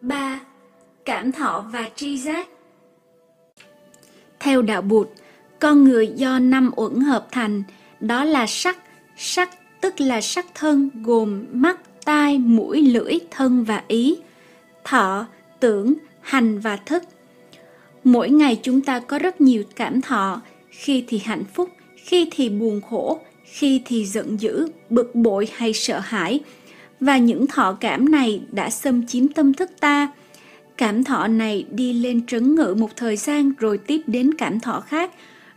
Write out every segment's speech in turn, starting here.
3. Cảm thọ và tri giác Theo đạo Bụt, con người do năm uẩn hợp thành, đó là sắc, sắc tức là sắc thân gồm mắt, tai, mũi, lưỡi, thân và ý, thọ, tưởng, hành và thức. Mỗi ngày chúng ta có rất nhiều cảm thọ, khi thì hạnh phúc, khi thì buồn khổ, khi thì giận dữ, bực bội hay sợ hãi. Và những thọ cảm này đã xâm chiếm tâm thức ta. Cảm thọ này đi lên trấn ngự một thời gian rồi tiếp đến cảm thọ khác,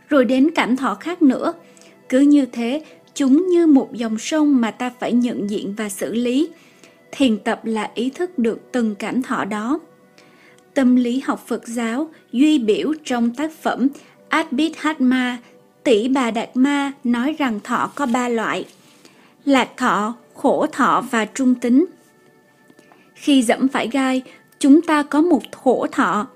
rồi đến cảm thọ khác nữa. Cứ như thế, chúng như một dòng sông mà ta phải nhận diện và xử lý. Thiền tập là ý thức được từng cảm thọ đó. Tâm lý học Phật giáo duy biểu trong tác phẩm Abhidharma tỷ bà Đạt Ma nói rằng thọ có ba loại. Lạc thọ, khổ thọ và trung tính. Khi dẫm phải gai, chúng ta có một khổ thọ.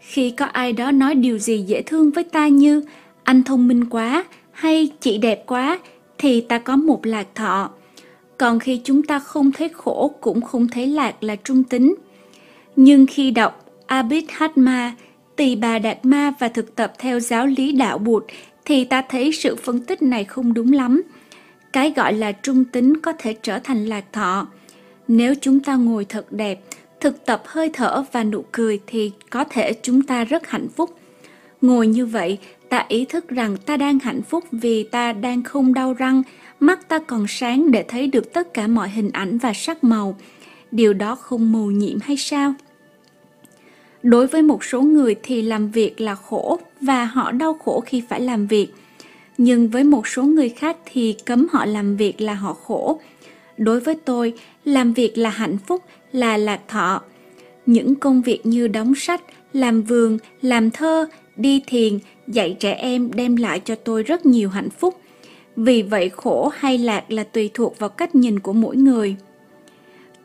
Khi có ai đó nói điều gì dễ thương với ta như anh thông minh quá hay chị đẹp quá thì ta có một lạc thọ. Còn khi chúng ta không thấy khổ cũng không thấy lạc là trung tính. Nhưng khi đọc Abhidhatma, Tỳ Bà Đạt Ma và thực tập theo giáo lý đạo Bụt thì ta thấy sự phân tích này không đúng lắm. Cái gọi là trung tính có thể trở thành lạc thọ. Nếu chúng ta ngồi thật đẹp, thực tập hơi thở và nụ cười thì có thể chúng ta rất hạnh phúc. Ngồi như vậy, ta ý thức rằng ta đang hạnh phúc vì ta đang không đau răng, mắt ta còn sáng để thấy được tất cả mọi hình ảnh và sắc màu. Điều đó không mù nhiệm hay sao? Đối với một số người thì làm việc là khổ và họ đau khổ khi phải làm việc. Nhưng với một số người khác thì cấm họ làm việc là họ khổ. Đối với tôi, làm việc là hạnh phúc, là lạc thọ. Những công việc như đóng sách, làm vườn, làm thơ, đi thiền, dạy trẻ em đem lại cho tôi rất nhiều hạnh phúc. Vì vậy khổ hay lạc là tùy thuộc vào cách nhìn của mỗi người.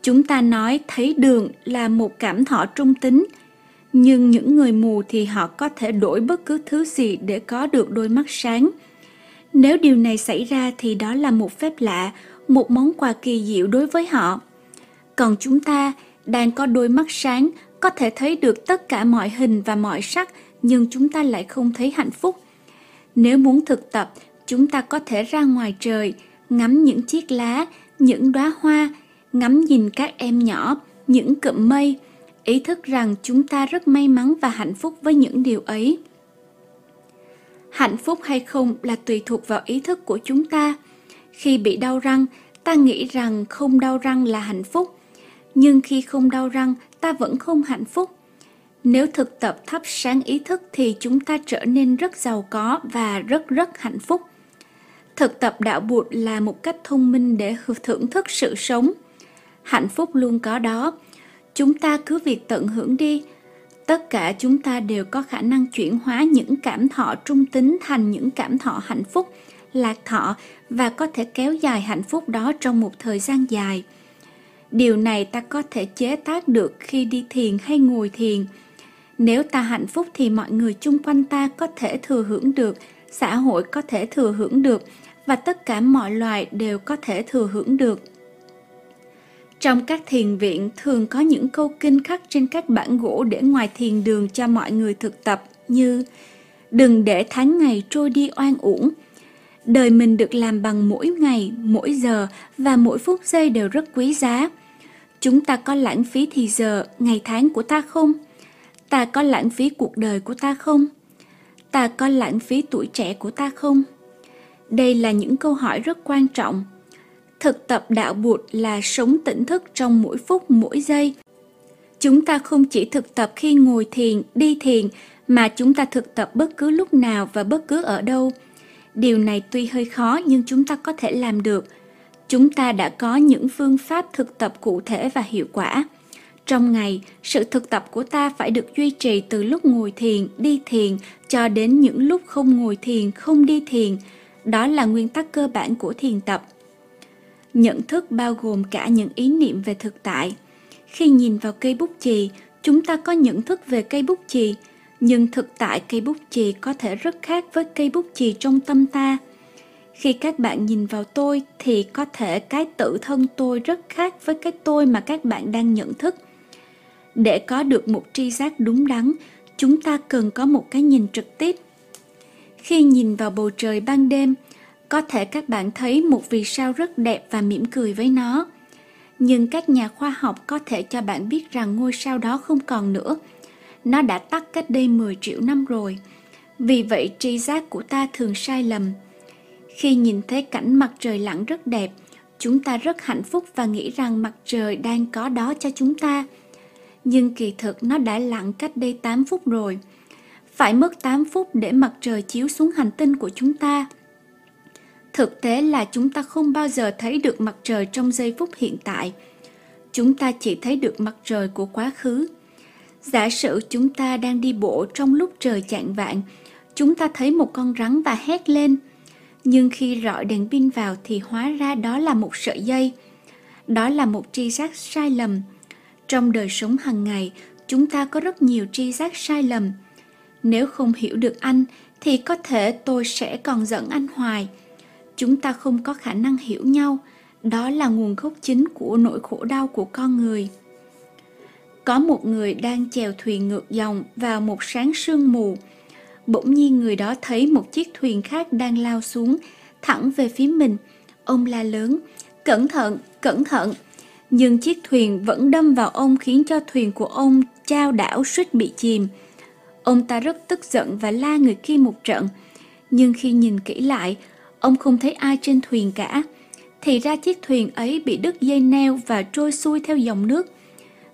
Chúng ta nói thấy đường là một cảm thọ trung tính, nhưng những người mù thì họ có thể đổi bất cứ thứ gì để có được đôi mắt sáng. Nếu điều này xảy ra thì đó là một phép lạ, một món quà kỳ diệu đối với họ. Còn chúng ta đang có đôi mắt sáng, có thể thấy được tất cả mọi hình và mọi sắc, nhưng chúng ta lại không thấy hạnh phúc. Nếu muốn thực tập, chúng ta có thể ra ngoài trời, ngắm những chiếc lá, những đóa hoa, ngắm nhìn các em nhỏ, những cụm mây, ý thức rằng chúng ta rất may mắn và hạnh phúc với những điều ấy hạnh phúc hay không là tùy thuộc vào ý thức của chúng ta. Khi bị đau răng, ta nghĩ rằng không đau răng là hạnh phúc. Nhưng khi không đau răng, ta vẫn không hạnh phúc. Nếu thực tập thắp sáng ý thức thì chúng ta trở nên rất giàu có và rất rất hạnh phúc. Thực tập đạo bụt là một cách thông minh để thưởng thức sự sống. Hạnh phúc luôn có đó. Chúng ta cứ việc tận hưởng đi tất cả chúng ta đều có khả năng chuyển hóa những cảm thọ trung tính thành những cảm thọ hạnh phúc, lạc thọ và có thể kéo dài hạnh phúc đó trong một thời gian dài. Điều này ta có thể chế tác được khi đi thiền hay ngồi thiền. Nếu ta hạnh phúc thì mọi người chung quanh ta có thể thừa hưởng được, xã hội có thể thừa hưởng được và tất cả mọi loài đều có thể thừa hưởng được trong các thiền viện thường có những câu kinh khắc trên các bản gỗ để ngoài thiền đường cho mọi người thực tập như Đừng để tháng ngày trôi đi oan uổng. Đời mình được làm bằng mỗi ngày, mỗi giờ và mỗi phút giây đều rất quý giá. Chúng ta có lãng phí thì giờ, ngày tháng của ta không? Ta có lãng phí cuộc đời của ta không? Ta có lãng phí tuổi trẻ của ta không? Đây là những câu hỏi rất quan trọng thực tập đạo bụt là sống tỉnh thức trong mỗi phút, mỗi giây. Chúng ta không chỉ thực tập khi ngồi thiền, đi thiền, mà chúng ta thực tập bất cứ lúc nào và bất cứ ở đâu. Điều này tuy hơi khó, nhưng chúng ta có thể làm được. Chúng ta đã có những phương pháp thực tập cụ thể và hiệu quả. Trong ngày, sự thực tập của ta phải được duy trì từ lúc ngồi thiền, đi thiền, cho đến những lúc không ngồi thiền, không đi thiền. Đó là nguyên tắc cơ bản của thiền tập nhận thức bao gồm cả những ý niệm về thực tại. Khi nhìn vào cây bút chì, chúng ta có nhận thức về cây bút chì. Nhưng thực tại cây bút chì có thể rất khác với cây bút chì trong tâm ta. Khi các bạn nhìn vào tôi thì có thể cái tự thân tôi rất khác với cái tôi mà các bạn đang nhận thức. Để có được một tri giác đúng đắn, chúng ta cần có một cái nhìn trực tiếp. Khi nhìn vào bầu trời ban đêm có thể các bạn thấy một vì sao rất đẹp và mỉm cười với nó. Nhưng các nhà khoa học có thể cho bạn biết rằng ngôi sao đó không còn nữa. Nó đã tắt cách đây 10 triệu năm rồi. Vì vậy, tri giác của ta thường sai lầm. Khi nhìn thấy cảnh mặt trời lặn rất đẹp, chúng ta rất hạnh phúc và nghĩ rằng mặt trời đang có đó cho chúng ta. Nhưng kỳ thực, nó đã lặn cách đây 8 phút rồi. Phải mất 8 phút để mặt trời chiếu xuống hành tinh của chúng ta. Thực tế là chúng ta không bao giờ thấy được mặt trời trong giây phút hiện tại. Chúng ta chỉ thấy được mặt trời của quá khứ. Giả sử chúng ta đang đi bộ trong lúc trời chạng vạng, chúng ta thấy một con rắn và hét lên. Nhưng khi rọi đèn pin vào thì hóa ra đó là một sợi dây. Đó là một tri giác sai lầm trong đời sống hàng ngày chúng ta có rất nhiều tri giác sai lầm nếu không hiểu được anh thì có thể tôi sẽ còn giận anh hoài chúng ta không có khả năng hiểu nhau. Đó là nguồn gốc chính của nỗi khổ đau của con người. Có một người đang chèo thuyền ngược dòng vào một sáng sương mù. Bỗng nhiên người đó thấy một chiếc thuyền khác đang lao xuống thẳng về phía mình. Ông la lớn cẩn thận cẩn thận. Nhưng chiếc thuyền vẫn đâm vào ông khiến cho thuyền của ông trao đảo suýt bị chìm. Ông ta rất tức giận và la người kia một trận, nhưng khi nhìn kỹ lại, ông không thấy ai trên thuyền cả. Thì ra chiếc thuyền ấy bị đứt dây neo và trôi xuôi theo dòng nước.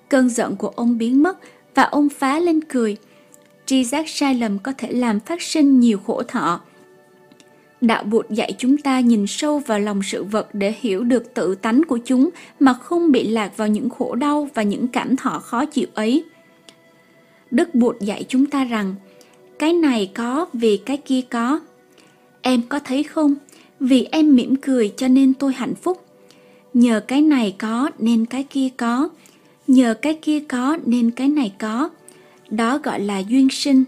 Cơn giận của ông biến mất và ông phá lên cười. Tri giác sai lầm có thể làm phát sinh nhiều khổ thọ. Đạo Bụt dạy chúng ta nhìn sâu vào lòng sự vật để hiểu được tự tánh của chúng mà không bị lạc vào những khổ đau và những cảm thọ khó chịu ấy. Đức Bụt dạy chúng ta rằng, cái này có vì cái kia có. Em có thấy không? Vì em mỉm cười cho nên tôi hạnh phúc. Nhờ cái này có nên cái kia có. Nhờ cái kia có nên cái này có. Đó gọi là duyên sinh.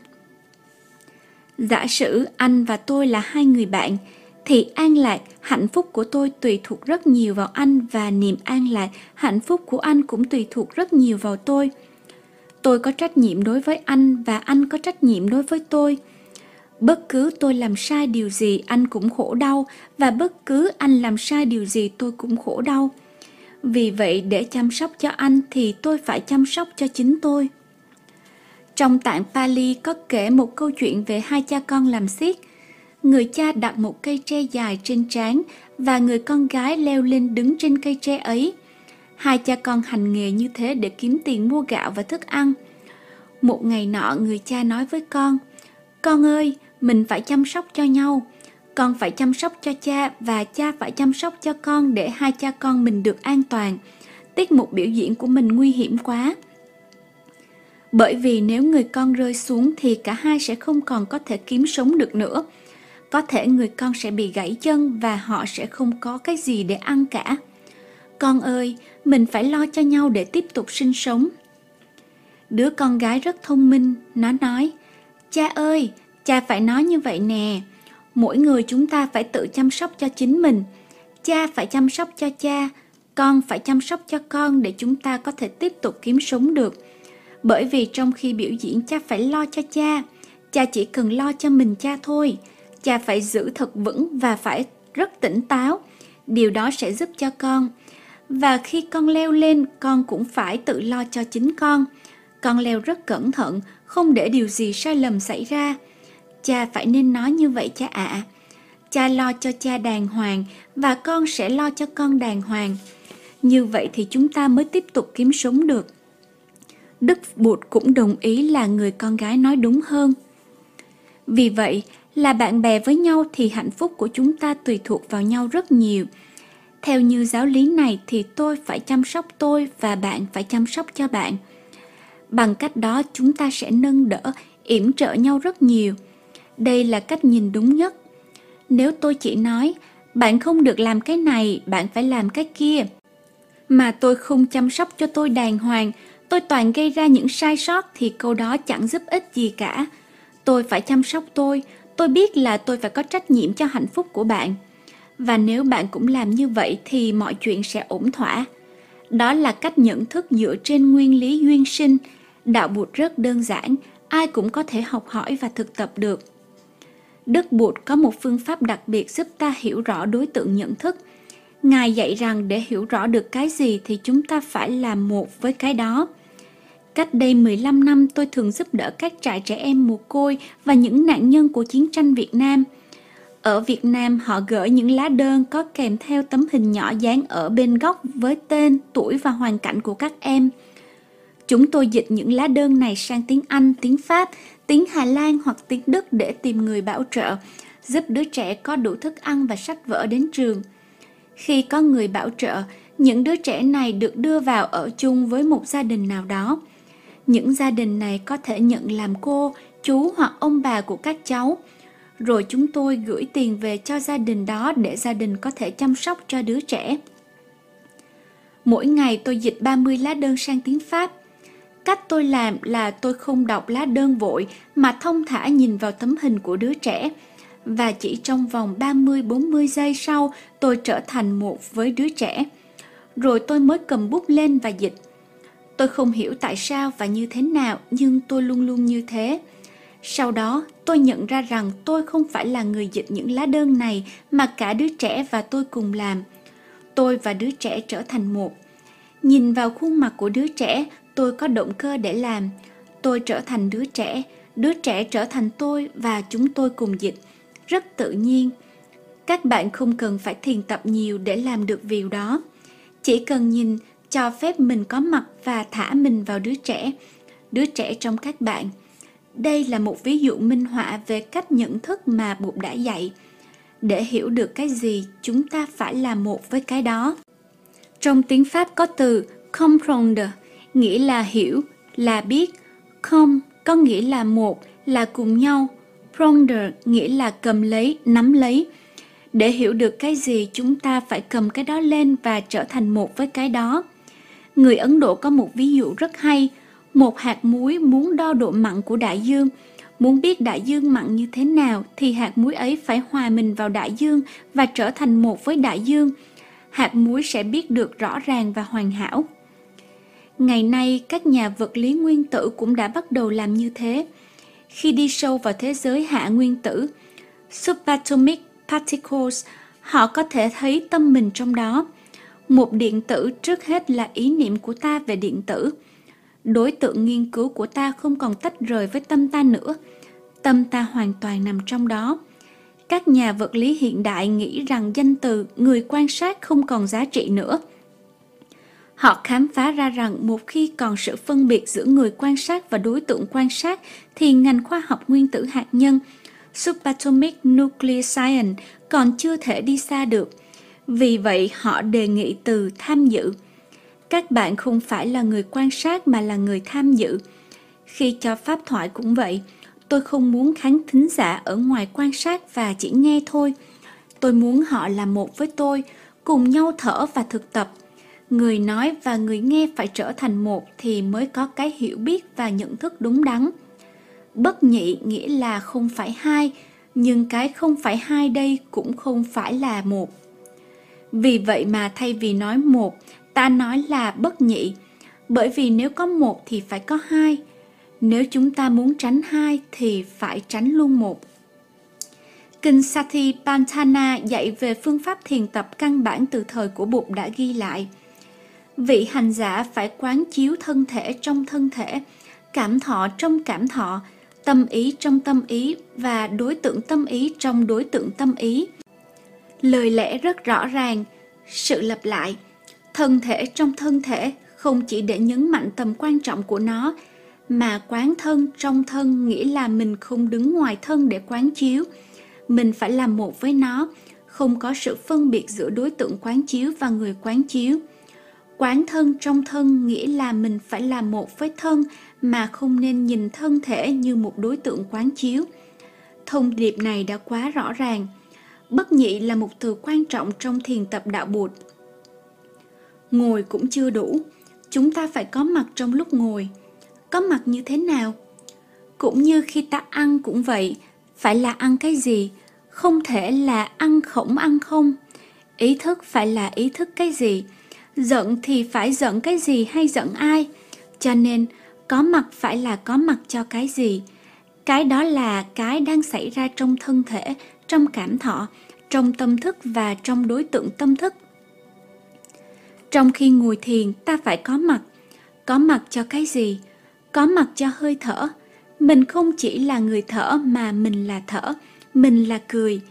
Giả sử anh và tôi là hai người bạn, thì an lạc, hạnh phúc của tôi tùy thuộc rất nhiều vào anh và niềm an lạc, hạnh phúc của anh cũng tùy thuộc rất nhiều vào tôi. Tôi có trách nhiệm đối với anh và anh có trách nhiệm đối với tôi. Bất cứ tôi làm sai điều gì anh cũng khổ đau và bất cứ anh làm sai điều gì tôi cũng khổ đau. Vì vậy để chăm sóc cho anh thì tôi phải chăm sóc cho chính tôi. Trong tạng Pali có kể một câu chuyện về hai cha con làm xiết. Người cha đặt một cây tre dài trên trán và người con gái leo lên đứng trên cây tre ấy. Hai cha con hành nghề như thế để kiếm tiền mua gạo và thức ăn. Một ngày nọ người cha nói với con, Con ơi, mình phải chăm sóc cho nhau. Con phải chăm sóc cho cha và cha phải chăm sóc cho con để hai cha con mình được an toàn. Tiết mục biểu diễn của mình nguy hiểm quá bởi vì nếu người con rơi xuống thì cả hai sẽ không còn có thể kiếm sống được nữa. Có thể người con sẽ bị gãy chân và họ sẽ không có cái gì để ăn cả. Con ơi, mình phải lo cho nhau để tiếp tục sinh sống. Đứa con gái rất thông minh, nó nói, Cha ơi, cha phải nói như vậy nè. Mỗi người chúng ta phải tự chăm sóc cho chính mình. Cha phải chăm sóc cho cha, con phải chăm sóc cho con để chúng ta có thể tiếp tục kiếm sống được bởi vì trong khi biểu diễn cha phải lo cho cha, cha chỉ cần lo cho mình cha thôi. Cha phải giữ thật vững và phải rất tỉnh táo. Điều đó sẽ giúp cho con. Và khi con leo lên, con cũng phải tự lo cho chính con. Con leo rất cẩn thận, không để điều gì sai lầm xảy ra. Cha phải nên nói như vậy cha ạ. À. Cha lo cho cha đàng hoàng và con sẽ lo cho con đàng hoàng. Như vậy thì chúng ta mới tiếp tục kiếm sống được. Đức Bụt cũng đồng ý là người con gái nói đúng hơn. Vì vậy, là bạn bè với nhau thì hạnh phúc của chúng ta tùy thuộc vào nhau rất nhiều. Theo như giáo lý này thì tôi phải chăm sóc tôi và bạn phải chăm sóc cho bạn. Bằng cách đó chúng ta sẽ nâng đỡ, yểm trợ nhau rất nhiều. Đây là cách nhìn đúng nhất. Nếu tôi chỉ nói, bạn không được làm cái này, bạn phải làm cái kia. Mà tôi không chăm sóc cho tôi đàng hoàng, tôi toàn gây ra những sai sót thì câu đó chẳng giúp ích gì cả. Tôi phải chăm sóc tôi, tôi biết là tôi phải có trách nhiệm cho hạnh phúc của bạn. Và nếu bạn cũng làm như vậy thì mọi chuyện sẽ ổn thỏa. Đó là cách nhận thức dựa trên nguyên lý duyên sinh. Đạo Bụt rất đơn giản, ai cũng có thể học hỏi và thực tập được. Đức Bụt có một phương pháp đặc biệt giúp ta hiểu rõ đối tượng nhận thức. Ngài dạy rằng để hiểu rõ được cái gì thì chúng ta phải làm một với cái đó. Cách đây 15 năm tôi thường giúp đỡ các trại trẻ em mồ côi và những nạn nhân của chiến tranh Việt Nam. Ở Việt Nam họ gửi những lá đơn có kèm theo tấm hình nhỏ dán ở bên góc với tên, tuổi và hoàn cảnh của các em. Chúng tôi dịch những lá đơn này sang tiếng Anh, tiếng Pháp, tiếng Hà Lan hoặc tiếng Đức để tìm người bảo trợ, giúp đứa trẻ có đủ thức ăn và sách vở đến trường. Khi có người bảo trợ, những đứa trẻ này được đưa vào ở chung với một gia đình nào đó. Những gia đình này có thể nhận làm cô, chú hoặc ông bà của các cháu. Rồi chúng tôi gửi tiền về cho gia đình đó để gia đình có thể chăm sóc cho đứa trẻ. Mỗi ngày tôi dịch 30 lá đơn sang tiếng Pháp. Cách tôi làm là tôi không đọc lá đơn vội mà thông thả nhìn vào tấm hình của đứa trẻ. Và chỉ trong vòng 30-40 giây sau tôi trở thành một với đứa trẻ. Rồi tôi mới cầm bút lên và dịch. Tôi không hiểu tại sao và như thế nào nhưng tôi luôn luôn như thế. Sau đó, tôi nhận ra rằng tôi không phải là người dịch những lá đơn này mà cả đứa trẻ và tôi cùng làm. Tôi và đứa trẻ trở thành một. Nhìn vào khuôn mặt của đứa trẻ, tôi có động cơ để làm. Tôi trở thành đứa trẻ, đứa trẻ trở thành tôi và chúng tôi cùng dịch. Rất tự nhiên. Các bạn không cần phải thiền tập nhiều để làm được điều đó. Chỉ cần nhìn cho phép mình có mặt và thả mình vào đứa trẻ đứa trẻ trong các bạn đây là một ví dụ minh họa về cách nhận thức mà Bụt đã dạy. Để hiểu được cái gì, chúng ta phải là một với cái đó. Trong tiếng Pháp có từ comprendre, nghĩa là hiểu, là biết. không có nghĩa là một, là cùng nhau. Prendre nghĩa là cầm lấy, nắm lấy. Để hiểu được cái gì, chúng ta phải cầm cái đó lên và trở thành một với cái đó. Người Ấn Độ có một ví dụ rất hay. Một hạt muối muốn đo độ mặn của đại dương. Muốn biết đại dương mặn như thế nào thì hạt muối ấy phải hòa mình vào đại dương và trở thành một với đại dương. Hạt muối sẽ biết được rõ ràng và hoàn hảo. Ngày nay, các nhà vật lý nguyên tử cũng đã bắt đầu làm như thế. Khi đi sâu vào thế giới hạ nguyên tử, subatomic particles, họ có thể thấy tâm mình trong đó. Một điện tử trước hết là ý niệm của ta về điện tử. Đối tượng nghiên cứu của ta không còn tách rời với tâm ta nữa. Tâm ta hoàn toàn nằm trong đó. Các nhà vật lý hiện đại nghĩ rằng danh từ người quan sát không còn giá trị nữa họ khám phá ra rằng một khi còn sự phân biệt giữa người quan sát và đối tượng quan sát thì ngành khoa học nguyên tử hạt nhân subatomic nuclear science còn chưa thể đi xa được vì vậy họ đề nghị từ tham dự. Các bạn không phải là người quan sát mà là người tham dự. Khi cho pháp thoại cũng vậy, tôi không muốn khán thính giả ở ngoài quan sát và chỉ nghe thôi. Tôi muốn họ là một với tôi, cùng nhau thở và thực tập. Người nói và người nghe phải trở thành một thì mới có cái hiểu biết và nhận thức đúng đắn. Bất nhị nghĩa là không phải hai, nhưng cái không phải hai đây cũng không phải là một. Vì vậy mà thay vì nói một, ta nói là bất nhị. Bởi vì nếu có một thì phải có hai. Nếu chúng ta muốn tránh hai thì phải tránh luôn một. Kinh Sati Pantana dạy về phương pháp thiền tập căn bản từ thời của Bụt đã ghi lại. Vị hành giả phải quán chiếu thân thể trong thân thể, cảm thọ trong cảm thọ, tâm ý trong tâm ý và đối tượng tâm ý trong đối tượng tâm ý. Lời lẽ rất rõ ràng sự lặp lại. Thân thể trong thân thể không chỉ để nhấn mạnh tầm quan trọng của nó mà quán thân trong thân nghĩa là mình không đứng ngoài thân để quán chiếu. Mình phải làm một với nó không có sự phân biệt giữa đối tượng quán chiếu và người quán chiếu quán thân trong thân nghĩa là mình phải là một với thân mà không nên nhìn thân thể như một đối tượng quán chiếu thông điệp này đã quá rõ ràng Bất nhị là một từ quan trọng trong thiền tập đạo bụt. Ngồi cũng chưa đủ, chúng ta phải có mặt trong lúc ngồi. Có mặt như thế nào? Cũng như khi ta ăn cũng vậy, phải là ăn cái gì? Không thể là ăn khổng ăn không. Ý thức phải là ý thức cái gì? Giận thì phải giận cái gì hay giận ai? Cho nên, có mặt phải là có mặt cho cái gì? Cái đó là cái đang xảy ra trong thân thể, trong cảm thọ, trong tâm thức và trong đối tượng tâm thức. Trong khi ngồi thiền, ta phải có mặt. Có mặt cho cái gì? Có mặt cho hơi thở. Mình không chỉ là người thở mà mình là thở, mình là cười.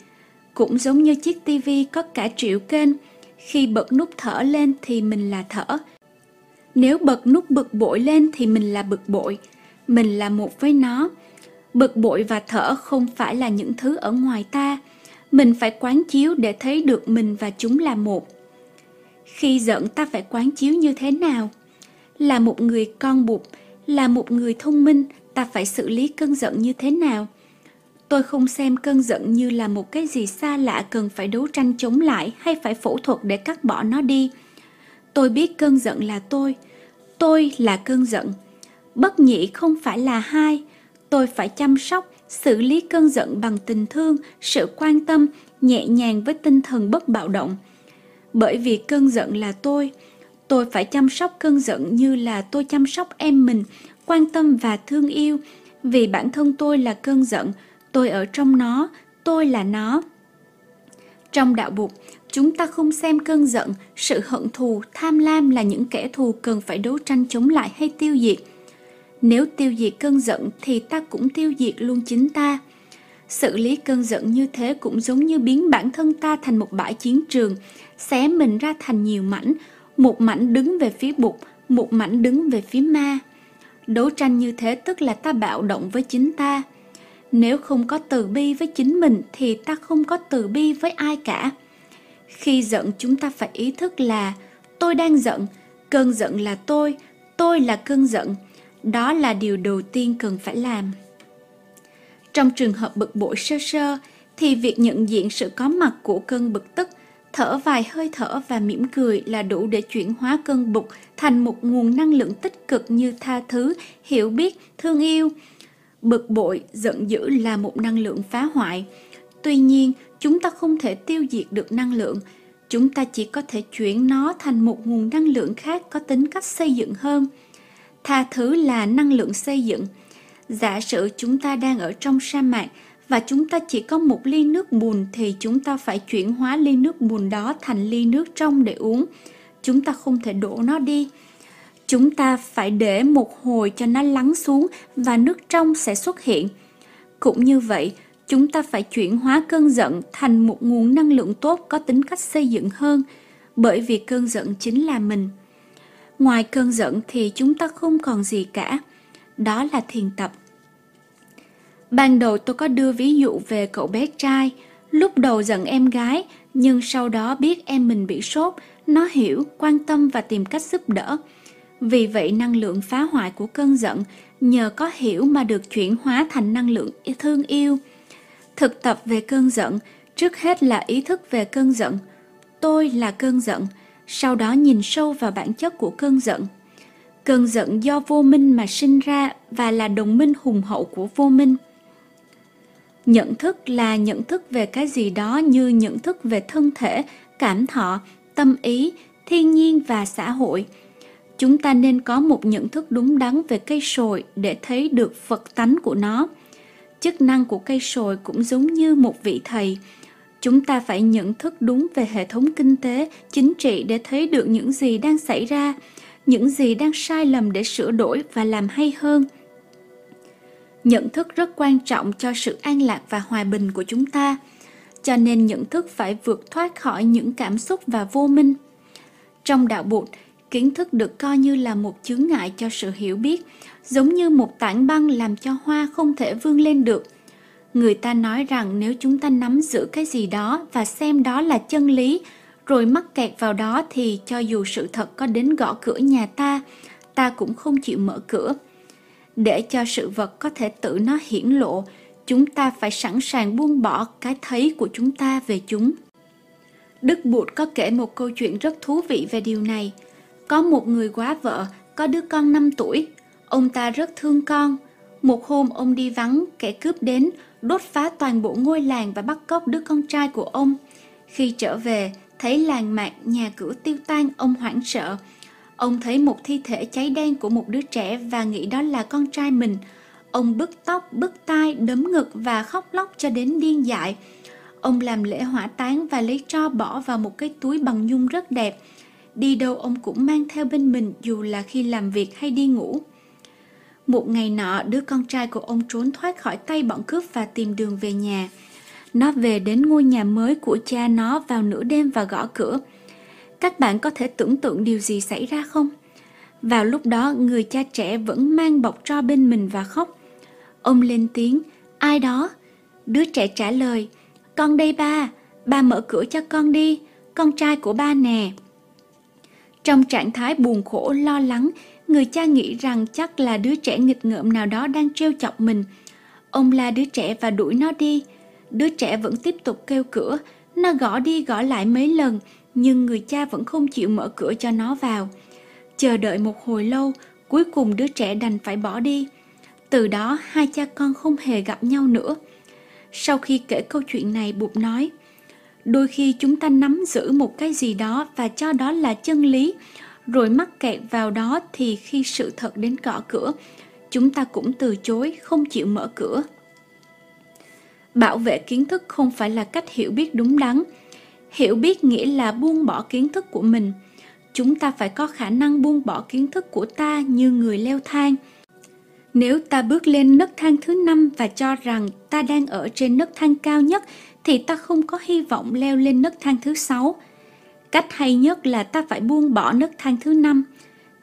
Cũng giống như chiếc tivi có cả triệu kênh, khi bật nút thở lên thì mình là thở. Nếu bật nút bực bội lên thì mình là bực bội, mình là một với nó. Bực bội và thở không phải là những thứ ở ngoài ta, mình phải quán chiếu để thấy được mình và chúng là một. Khi giận ta phải quán chiếu như thế nào? Là một người con bụt, là một người thông minh, ta phải xử lý cơn giận như thế nào? Tôi không xem cơn giận như là một cái gì xa lạ cần phải đấu tranh chống lại hay phải phẫu thuật để cắt bỏ nó đi. Tôi biết cơn giận là tôi, tôi là cơn giận. Bất nhị không phải là hai, tôi phải chăm sóc, xử lý cơn giận bằng tình thương, sự quan tâm, nhẹ nhàng với tinh thần bất bạo động. Bởi vì cơn giận là tôi, tôi phải chăm sóc cơn giận như là tôi chăm sóc em mình, quan tâm và thương yêu, vì bản thân tôi là cơn giận, tôi ở trong nó, tôi là nó. Trong đạo bục, chúng ta không xem cơn giận, sự hận thù, tham lam là những kẻ thù cần phải đấu tranh chống lại hay tiêu diệt. Nếu tiêu diệt cơn giận thì ta cũng tiêu diệt luôn chính ta. Xử lý cơn giận như thế cũng giống như biến bản thân ta thành một bãi chiến trường, xé mình ra thành nhiều mảnh, một mảnh đứng về phía bục, một mảnh đứng về phía ma. Đấu tranh như thế tức là ta bạo động với chính ta. Nếu không có từ bi với chính mình thì ta không có từ bi với ai cả. Khi giận chúng ta phải ý thức là tôi đang giận, cơn giận là tôi, tôi là cơn giận. Đó là điều đầu tiên cần phải làm. Trong trường hợp bực bội sơ sơ thì việc nhận diện sự có mặt của cơn bực tức, thở vài hơi thở và mỉm cười là đủ để chuyển hóa cơn bực thành một nguồn năng lượng tích cực như tha thứ, hiểu biết, thương yêu. Bực bội, giận dữ là một năng lượng phá hoại. Tuy nhiên, chúng ta không thể tiêu diệt được năng lượng. Chúng ta chỉ có thể chuyển nó thành một nguồn năng lượng khác có tính cách xây dựng hơn. Tha thứ là năng lượng xây dựng. Giả sử chúng ta đang ở trong sa mạc và chúng ta chỉ có một ly nước bùn thì chúng ta phải chuyển hóa ly nước bùn đó thành ly nước trong để uống. Chúng ta không thể đổ nó đi. Chúng ta phải để một hồi cho nó lắng xuống và nước trong sẽ xuất hiện. Cũng như vậy, chúng ta phải chuyển hóa cơn giận thành một nguồn năng lượng tốt có tính cách xây dựng hơn, bởi vì cơn giận chính là mình. Ngoài cơn giận thì chúng ta không còn gì cả. Đó là thiền tập. Ban đầu tôi có đưa ví dụ về cậu bé trai, lúc đầu giận em gái, nhưng sau đó biết em mình bị sốt, nó hiểu, quan tâm và tìm cách giúp đỡ. Vì vậy năng lượng phá hoại của cơn giận nhờ có hiểu mà được chuyển hóa thành năng lượng thương yêu. Thực tập về cơn giận, trước hết là ý thức về cơn giận. Tôi là cơn giận, sau đó nhìn sâu vào bản chất của cơn giận. Cơn giận do vô minh mà sinh ra và là đồng minh hùng hậu của vô minh. Nhận thức là nhận thức về cái gì đó như nhận thức về thân thể, cảm thọ, tâm ý, thiên nhiên và xã hội. Chúng ta nên có một nhận thức đúng đắn về cây sồi để thấy được vật tánh của nó. Chức năng của cây sồi cũng giống như một vị thầy. Chúng ta phải nhận thức đúng về hệ thống kinh tế, chính trị để thấy được những gì đang xảy ra, những gì đang sai lầm để sửa đổi và làm hay hơn – nhận thức rất quan trọng cho sự an lạc và hòa bình của chúng ta cho nên nhận thức phải vượt thoát khỏi những cảm xúc và vô minh trong đạo bụt kiến thức được coi như là một chướng ngại cho sự hiểu biết, giống như một tảng băng làm cho hoa không thể vươn lên được. Người ta nói rằng nếu chúng ta nắm giữ cái gì đó và xem đó là chân lý, rồi mắc kẹt vào đó thì cho dù sự thật có đến gõ cửa nhà ta ta cũng không chịu mở cửa. Để cho sự vật có thể tự nó hiển lộ, chúng ta phải sẵn sàng buông bỏ cái thấy của chúng ta về chúng. Đức bụt có kể một câu chuyện rất thú vị về điều này có một người quá vợ có đứa con 5 tuổi ông ta rất thương con một hôm ông đi vắng kẻ cướp đến đốt phá toàn bộ ngôi làng và bắt cóc đứa con trai của ông khi trở về Thấy làng mạc nhà cửa tiêu tan, ông hoảng sợ. Ông thấy một thi thể cháy đen của một đứa trẻ và nghĩ đó là con trai mình. Ông bứt tóc, bứt tai, đấm ngực và khóc lóc cho đến điên dại. Ông làm lễ hỏa táng và lấy tro bỏ vào một cái túi bằng nhung rất đẹp. Đi đâu ông cũng mang theo bên mình dù là khi làm việc hay đi ngủ. Một ngày nọ, đứa con trai của ông trốn thoát khỏi tay bọn cướp và tìm đường về nhà. Nó về đến ngôi nhà mới của cha nó vào nửa đêm và gõ cửa. Các bạn có thể tưởng tượng điều gì xảy ra không? Vào lúc đó, người cha trẻ vẫn mang bọc tro bên mình và khóc. Ông lên tiếng, ai đó? Đứa trẻ trả lời, con đây ba, ba mở cửa cho con đi, con trai của ba nè. Trong trạng thái buồn khổ, lo lắng, người cha nghĩ rằng chắc là đứa trẻ nghịch ngợm nào đó đang trêu chọc mình. Ông la đứa trẻ và đuổi nó đi. Đứa trẻ vẫn tiếp tục kêu cửa, nó gõ đi gõ lại mấy lần, nhưng người cha vẫn không chịu mở cửa cho nó vào. Chờ đợi một hồi lâu, cuối cùng đứa trẻ đành phải bỏ đi. Từ đó hai cha con không hề gặp nhau nữa. Sau khi kể câu chuyện này Bụt nói, đôi khi chúng ta nắm giữ một cái gì đó và cho đó là chân lý, rồi mắc kẹt vào đó thì khi sự thật đến gõ cửa, chúng ta cũng từ chối, không chịu mở cửa. Bảo vệ kiến thức không phải là cách hiểu biết đúng đắn. Hiểu biết nghĩa là buông bỏ kiến thức của mình. Chúng ta phải có khả năng buông bỏ kiến thức của ta như người leo thang. Nếu ta bước lên nấc thang thứ năm và cho rằng ta đang ở trên nấc thang cao nhất thì ta không có hy vọng leo lên nấc thang thứ sáu. Cách hay nhất là ta phải buông bỏ nấc thang thứ năm.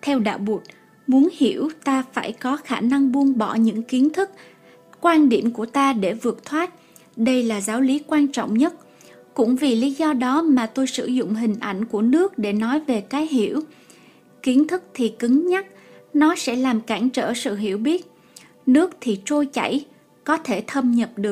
Theo đạo Bụt, muốn hiểu ta phải có khả năng buông bỏ những kiến thức, quan điểm của ta để vượt thoát. Đây là giáo lý quan trọng nhất. Cũng vì lý do đó mà tôi sử dụng hình ảnh của nước để nói về cái hiểu. Kiến thức thì cứng nhắc, nó sẽ làm cản trở sự hiểu biết. Nước thì trôi chảy, có thể thâm nhập được.